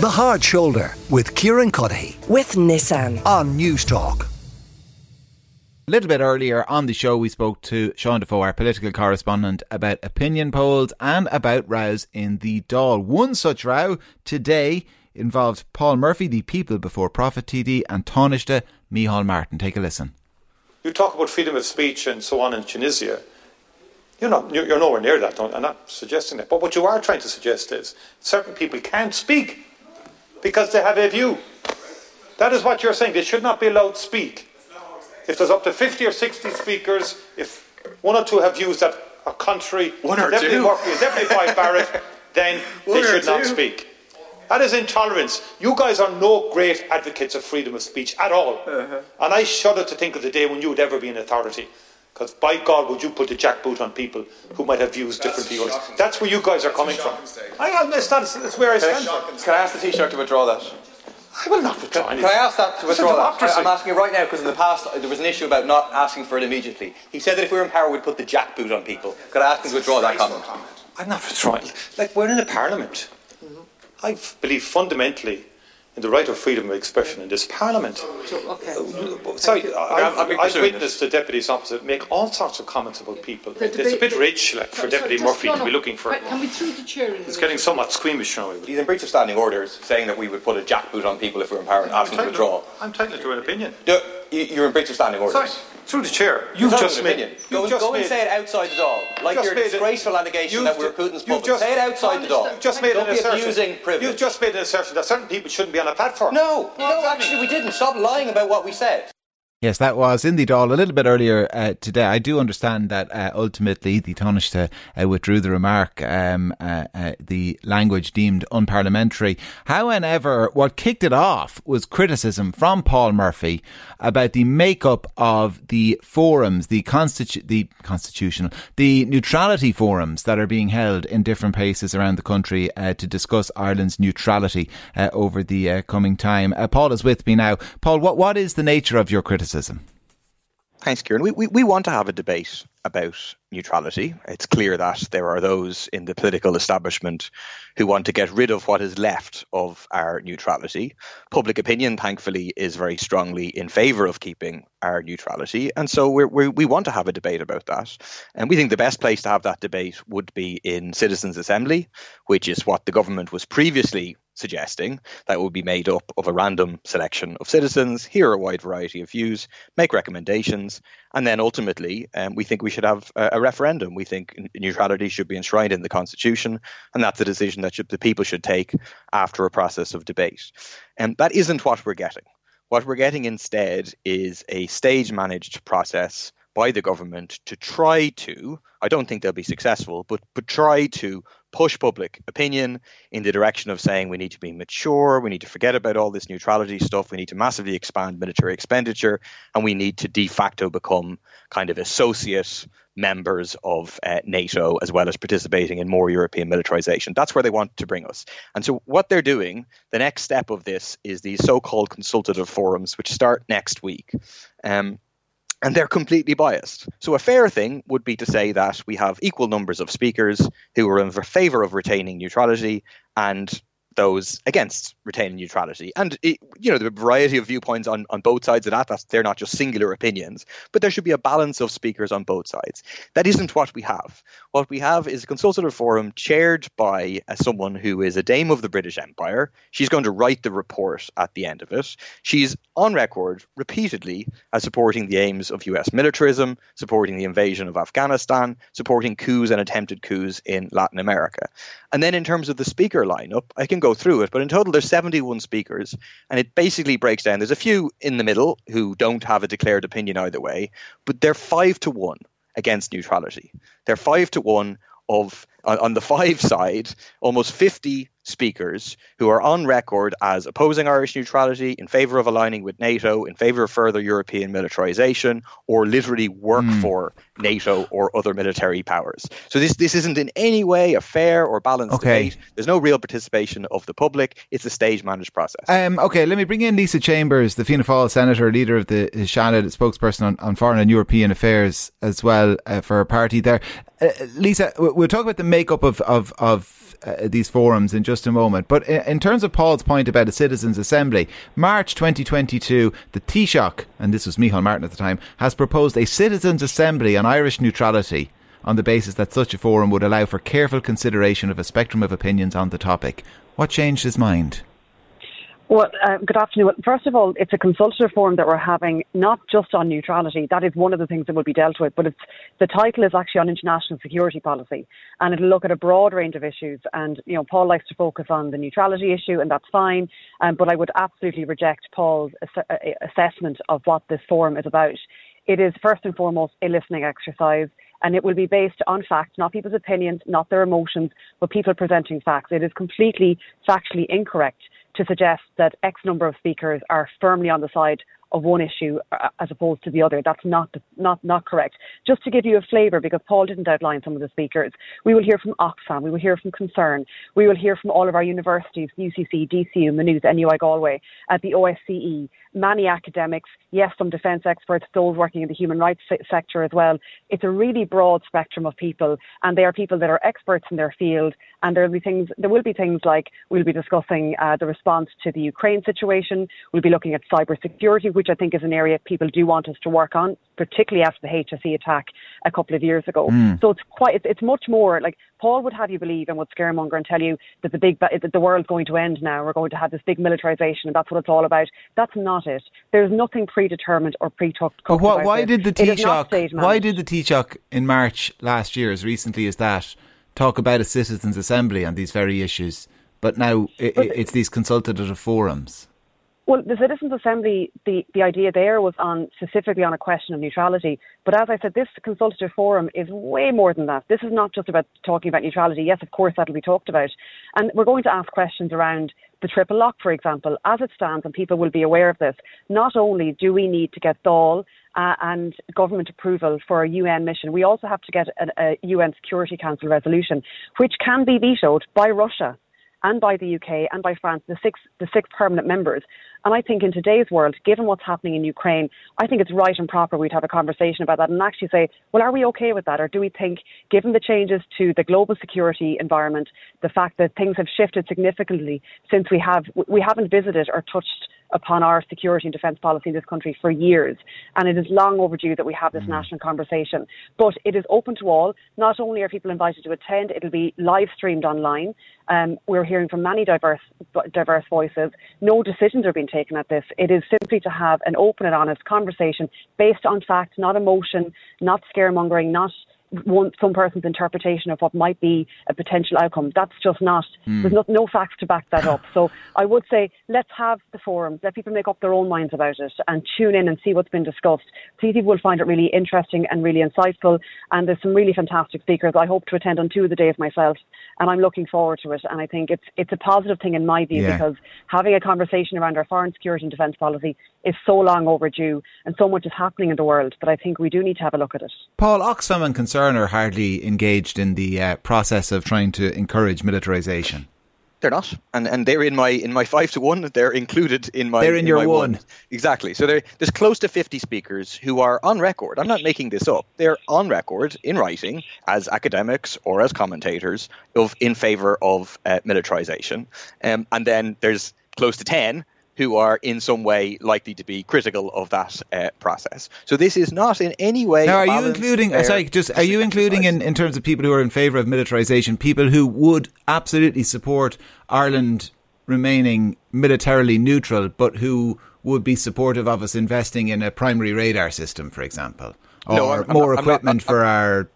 The Hard Shoulder with Kieran Cuddihy with Nissan on Newstalk. A little bit earlier on the show, we spoke to Sean Defoe, our political correspondent, about opinion polls and about rows in the Dáil. One such row today involved Paul Murphy, the People Before Profit TD, and Taoiseach Micheál Martin. Take a listen. You talk about freedom of speech and so on in Tunisia. You're not. You're nowhere near that. I'm not suggesting that. But what you are trying to suggest is certain people can't speak because they have a view. That is what you're saying. They should not be allowed to speak. If there's up to 50 or 60 speakers, if one or two have views that are contrary one or Deputy two. Murphy Deputy Boyd Barrett, then they should not speak. That is intolerance. You guys are no great advocates of freedom of speech at all. Uh-huh. And I shudder to think of the day when you would ever be in authority. Because by God, would you put the jackboot on people who might have views different to yours? That's where you guys are coming from. I, I, that's, not, that's where I stand. Can I ask the Taoiseach to withdraw that? I will not withdraw anything. Can. I ask that to withdraw that? I- I'm asking it right now because in the past there was an issue about not asking for it immediately. He said that if we were in power, we'd put the jackboot on people. Could I ask him to withdraw that comment? I'm not withdrawing. It. Like, we're in a parliament. I believe fundamentally in the right of freedom of expression in this parliament. Okay. Sorry, I'll- I'll I've, I've witnessed the deputies opposite make all sorts of comments about people. The It's a bit rich, like, for Sorry, Deputy just- Murphy no, to be looking for. Can we through the chair? in It's the- getting somewhat squeamish now. He's in breach of standing orders, saying that we would put a jackboot on people if we were in power and ask them to withdraw. I'm entitled to an opinion. No, you- You're in breach of standing orders. Sorry, through the chair. You've just an made. opinion. you've Go, just go and say it outside the door, like your made disgraceful allegation that we were Putin's puppet. just- Say it outside the door. You've just made Don't an assertion. You've just made an assertion that certain people shouldn't be on a platform. No, no, actually we didn't. Stop lying about what we said. Yes, that was in the Dáil a little bit earlier uh, today. I do understand that uh, ultimately the Taoiseach uh, withdrew the remark, um, uh, uh, the language deemed unparliamentary. However, what kicked it off was criticism from Paul Murphy about the makeup of the forums, the, constitu- the constitutional, the neutrality forums that are being held in different places around the country uh, to discuss Ireland's neutrality over the coming time. Paul is with me now. Paul, what, what is the nature of your criticism? Thanks, Kieran. We, we, we want to have a debate about neutrality. It's clear that there are those in the political establishment who want to get rid of what is left of our neutrality. Public opinion, thankfully, is very strongly in favour of keeping our neutrality. And so we're, we want to have a debate about that. And we think the best place to have that debate would be in Citizens' Assembly, which is what the government was previously suggesting that would be made up of a random selection of citizens, hear a wide variety of views, make recommendations, and then ultimately, um, we think we should have a, a referendum. We think neutrality should be enshrined in the constitution, and that's a decision that should, the people should take after a process of debate. And that isn't what we're getting. What we're getting instead is a stage managed process by the government to try to, I don't think they'll be successful, but, but try to push public opinion in the direction of saying we need to be mature, we need to forget about all this neutrality stuff, we need to massively expand military expenditure, and we need to de facto become kind of associate members of uh, NATO as well as participating in more European militarization. That's where they want to bring us. And so, what they're doing, the next step of this is these so called consultative forums, which start next week. Um, and they're completely biased. So a fair thing would be to say that we have equal numbers of speakers who are in favor of retaining neutrality and those against retaining neutrality. And it, you know, the variety of viewpoints on, on both sides of that, that's, they're not just singular opinions, but there should be a balance of speakers on both sides. That isn't what we have. What we have is a consultative forum chaired by uh, someone who is a dame of the British Empire. She's going to write the report at the end of it. She's on record repeatedly as supporting the aims of US militarism, supporting the invasion of Afghanistan, supporting coups and attempted coups in Latin America. And then in terms of the speaker lineup, I can go through it, but in total there's 71 speakers, and it basically breaks down. There's a few in the middle who don't have a declared opinion either way, but they're five to one against neutrality. They're five to one of on, the five side, almost 50 speakers who are on record as opposing Irish neutrality, in favour of aligning with NATO, in favour of further European militarisation, or literally work hmm. for NATO or other military powers. So this this isn't in any way a fair or balanced Okay. debate. There's no real participation of the public. It's a stage managed process. Um, okay, let me bring in Lisa Chambers, the Fianna Fáil senator, leader of the Seanad spokesperson on, on foreign and European affairs as well uh, for her party there. Uh, Lisa, we- we'll talk about the makeup of of, of uh, these forums in just a moment. But in, in terms of Paul's point about a citizens' assembly, March 2022, the Taoiseach, and this was Micheál Martin at the time, has proposed a citizens' assembly on Irish neutrality on the basis that such a forum would allow for careful consideration of a spectrum of opinions on the topic. What changed his mind? Well, uh, good afternoon. Well, First of all, it's a consultative forum that we're having, not just on neutrality. That is one of the things that will be dealt with, but it's, the title is actually on international security policy, and it'll look at a broad range of issues. And you know, Paul likes to focus on the neutrality issue, and that's fine. Um, but I would absolutely reject Paul's ass- uh, assessment of what this forum is about. It is first and foremost a listening exercise and it will be based on facts, not people's opinions, not their emotions, but people presenting facts. It is completely factually incorrect to suggest that X number of speakers are firmly on the side of one issue uh, as opposed to the other. That's not not not correct. Just to give you a flavour, because Paul didn't outline some of the speakers, we will hear from Oxfam, we will hear from Concern, we will hear from all of our universities, UCC, DCU, Maynooth, NUI Galway, at the OSCE, many academics, yes, some defence experts, those working in the human rights se- sector as well. It's a really broad spectrum of people, and they are people that are experts in their field. And there will be things. There will be things like we'll be discussing uh, the response to the Ukraine situation. We'll be looking at cybersecurity, which I think is an area people do want us to work on, particularly after the HSE attack a couple of years ago. Hmm. So it's quite. It's, it's much more like Paul would have you believe and would scaremonger and tell you that the big that the world's going to end now. We're going to have this big militarization, and that's what it's all about. That's not it. There's nothing predetermined or pre-talked. But why, about why did the It Taoiseach? Why did the Taoiseach in March last year, as recently as that, talk about a citizens' assembly on these very issues? But now i i it's these consultative forums. Well, the Citizens' Assembly, the, the idea there was on specifically on a question of neutrality. But as I said, this consultative forum is way more than that. This is not just about talking about neutrality. Yes, of course, that'll be talked about. And we're going to ask questions around the triple lock, for example. As it stands, and people will be aware of this, not only do we need to get Dáil uh, and government approval for a UN mission, we also have to get a, a UN Security Council resolution, which can be vetoed by Russia and by the UK and by France, the six the six permanent members. And I think in today's world, given what's happening in Ukraine, I think it's right and proper we'd have a conversation about that and actually say, well, are we okay with that? Or do we think, given the changes to the global security environment, the fact that things have shifted significantly since we have we haven't visited or touched upon our security and defence policy in this country for years. And it is long overdue that we have this national conversation. But it is open to all. Not only are people invited to attend, it'll be live streamed online. Um, we're hearing from many diverse diverse voices. No decisions are being taken at this. It is simply to have an open and honest conversation based on fact, not emotion, not scaremongering, not one some person's interpretation of what might be a potential outcome. That's just not. Hmm. There's no, no facts to back that up. So I would say let's have the forum, let people make up their own minds about it, and tune in and see what's been discussed. Think people will find it really interesting and really insightful. And there's some really fantastic speakers. I hope to attend on two of the days myself, and I'm looking forward to it. And I think it's it's a positive thing in my view Yeah. because having a conversation around our foreign security and defence policy is so long overdue, and so much is happening in the world that I think we do need to have a look at it. Paul Oxfam and Concern are hardly engaged in the uh, process of trying to encourage militarisation. They're not, and and they're in my in my five to one. They're included in my. They're in your my one. Exactly. So there, there's close to fifty speakers who are on record. I'm not making this up. They're on record in writing as academics or as commentators of in favour of uh, militarization, um, and then there's close to ten who are in some way likely to be critical of that uh, process. So this is not in any way. Now, are you including? sorry, just are you including in, in terms of people who are in favour of militarisation, people who would absolutely support Ireland remaining militarily neutral, but who would be supportive of us investing in a primary radar system, for example, or No, I'm- I'm more I'm equipment for our I'm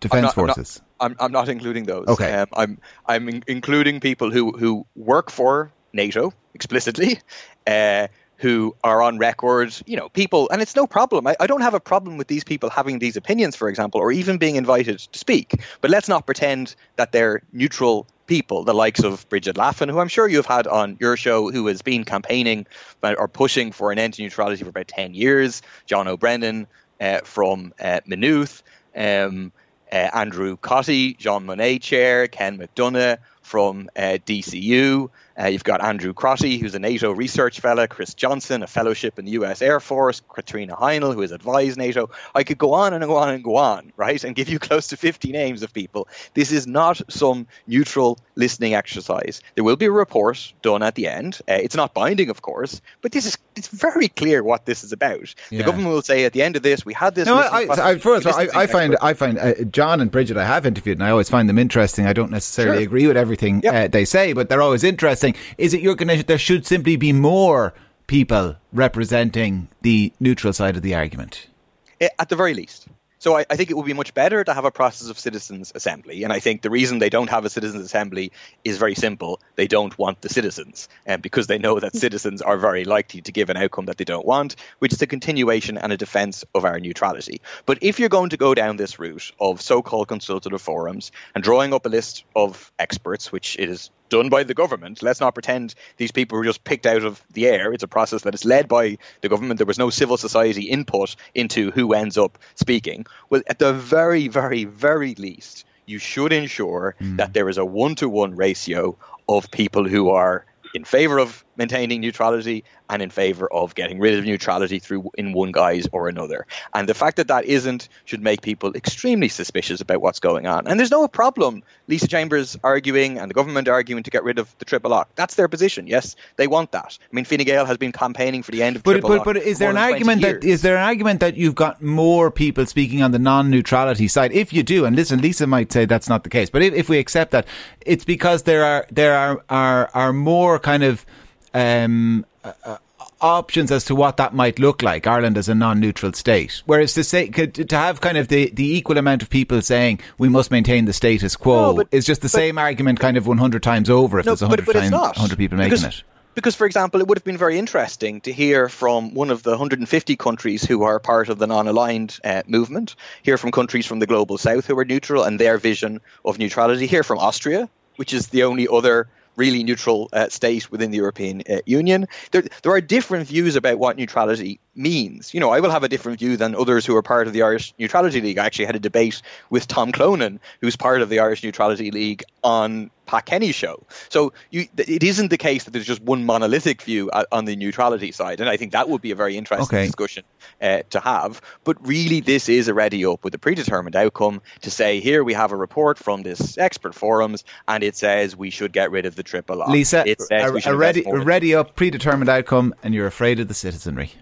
defence not- I'm not- forces? I'm, I'm not including those. Okay. Um, I'm I'm in- including people who who work for NATO explicitly, uh, who are on record. You know, people, and it's no problem. I, I don't have a problem with these people having these opinions, for example, or even being invited to speak. But let's not pretend that they're neutral people, the likes of Brigid Laffan, who I'm sure you've had on your show, who has been campaigning or pushing for an end to neutrality for about 10 years, John O'Brennan uh, from uh, Maynooth. um, uh, Andrew Cottey, Jean Monnet chair, Ken McDonagh from uh, DCU, uh, you've got Andrew Crotty, who's a NATO research fellow, Chris Johnson, a fellowship in the US Air Force, Caitríona Heinl, who has advised NATO. I could go on and go on and go on, right, and give you close to 50 names of people. This is not some neutral listening exercise. There will be a report done at the end. Uh, it's not binding, of course, but this is it's very clear what this is about. Yeah. The government will say at the end of this, we had this. No, I, I, first, I, I find I find uh, John and Brigid I have interviewed, and I always find them interesting. I don't necessarily sure. agree with everything yep. uh, they say, but they're always interesting. Is it your condition there should simply be more people representing the neutral side of the argument? Eh, at the very least. So I, I, think it would be much better to have a process of citizens assembly. And I think the reason they don't have a citizens assembly is very simple. They don't want the citizens, and um, because they know that citizens are very likely to give an outcome that they don't want, which is a continuation and a defense of our neutrality. But if you're going to go down this route of so-called consultative forums and drawing up a list of experts, which is done by the government. Let's not pretend these people were just picked out of the air. It's a process that is led by the government. There was no civil society input into who ends up speaking. Well, at the very, very, very least, you should ensure mm. that there is a one to one ratio of people who are in favor of maintaining neutrality and in favor of getting rid of neutrality through in one guise or another. And the fact that that isn't should make people extremely suspicious about what's going on. And there's no problem Lisa Chambers arguing and the government arguing to get rid of the triple lock. That's their position. Yes, they want that. I mean, Fine Gael has been campaigning for the end of but, triple but, lock. But is there an argument that is there an argument that you've got more people speaking on the non-neutrality side? If you do, and listen, Lisa might say that's not the case, but if, if we accept that, it's because there are there are are, are more kind of um, uh, uh, options as to what that might look like. Ireland as a non-neutral state, whereas to say to have kind of the, the equal amount of people saying we must maintain the status quo no, but, is just the but, same argument, kind of one hundred times over. If no, there's hundred times hundred people making because, it. Because, for example, it would have been very interesting to hear from one of the 150 countries who are part of the non aligned uh, movement, hear from countries from the global south who are neutral and their vision of neutrality, hear from Austria, which is the only other really neutral uh, state within the European uh, Union. There, there are different views about what neutrality means. You know, I will have a different view than others who are part of the Irish Neutrality League. I actually had a debate with Tom Clonan, who's part of the Irish Neutrality League, on Pat Kenny's show. So you, it isn't the case that there's just one monolithic view on the neutrality side, and I think that would be a very interesting okay. discussion uh, to have. But really, this is a ready up with a predetermined outcome to say here we have a report from this expert forums, and it says we should get rid of the triple lock. Lisa, it says a, a ready, a ready up predetermined outcome, and you're afraid of the citizenry.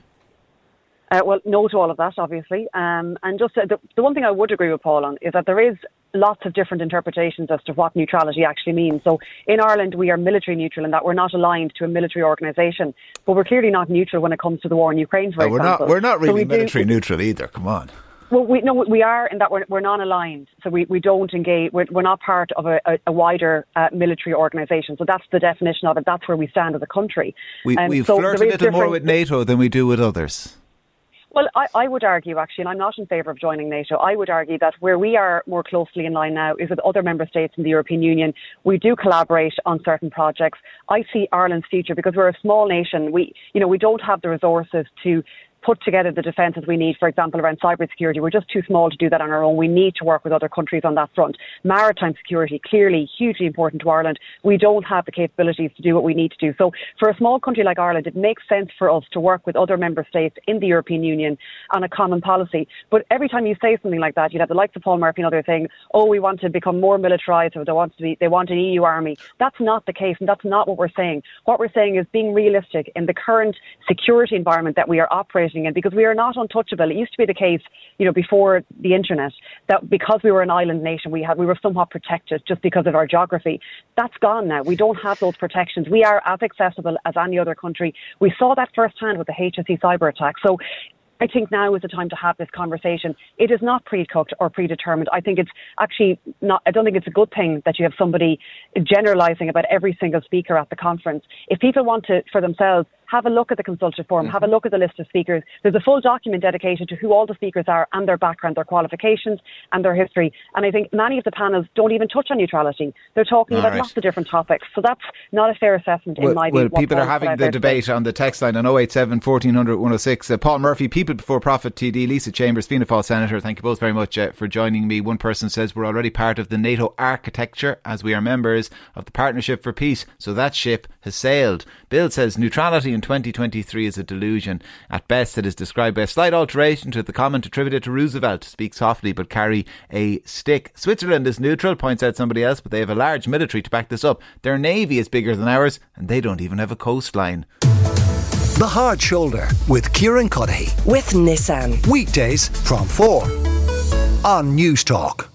Uh, well, no to all of that, obviously. Um, and just uh, the, the one thing I would agree with Paul on is that there is lots of different interpretations as to what neutrality actually means. So in Ireland, we are military neutral in that we're not aligned to a military organisation, but we're clearly not neutral when it comes to the war in Ukraine, for no, example. We're not, we're not really so we military do, neutral either. Come on. Well, we no, we are in that we're, we're non-aligned, so we, we don't engage. We're, we're not part of a, a, a wider uh, military organisation. So that's the definition of it. That's where we stand as a country. We, um, we so flirt a little more with NATO than we do with others. Well, I, I, would argue, actually, and I'm not in favour of joining NATO, I would argue that where we are more closely in line now is with other member states in the European Union. We do collaborate on certain projects. I see Ireland's future because we're a small nation. We, you know, we don't have the resources to put together the defences we need, for example, around cybersecurity. We're just too small to do that on our own. We need to work with other countries on that front. Maritime security, clearly hugely important to Ireland. We don't have the capabilities to do what we need to do. So for a small country like Ireland, it makes sense for us to work with other member states in the European Union on a common policy. But every time you say something like that, you'd have the likes of Paul Murphy and other saying, oh, we want to become more militarised or they want to be, they want an EU army. That's not the case and that's not what we're saying. What we're saying is being realistic in the current security environment that we are operating because we are not untouchable. It used to be the case, you know, before the internet that because we were an island nation, we had we were somewhat protected just because of our geography. That's gone now. We don't have those protections. We are as accessible as any other country. We saw that firsthand with the HSE cyber attack. So I think now is the time to have this conversation. It is not pre-cooked or predetermined. I think it's actually not, I don't think it's a good thing that you have somebody generalizing about every single speaker at the conference. If people want to, for themselves, have a look at the consultative forum, mm-hmm. have a look at the list of speakers. There's a full document dedicated to who all the speakers are and their background, their qualifications, and their history. And I think many of the panels don't even touch on neutrality. They're talking all about right. lots of different topics. So that's not a fair assessment well, in my well, view. Well, people are having the debate on the text line on 087 1400 106. Uh, Paul Murphy, People Before Profit TD, Lisa Chambers, Fianna Fáil Senator, thank you both very much uh, for joining me. One person says we're already part of the NATO architecture as we are members of the Partnership for Peace. So that ship has sailed. Bill says neutrality in 2023 is a delusion. At best, it is described by a slight alteration to the comment attributed to Roosevelt speak softly but carry a stick. Switzerland is neutral, points out somebody else, but they have a large military to back this up. Their navy is bigger than ours, and they don't even have a coastline. The Hard Shoulder with Kieran Cuddihy. With Nissan. Weekdays from 4 on Newstalk.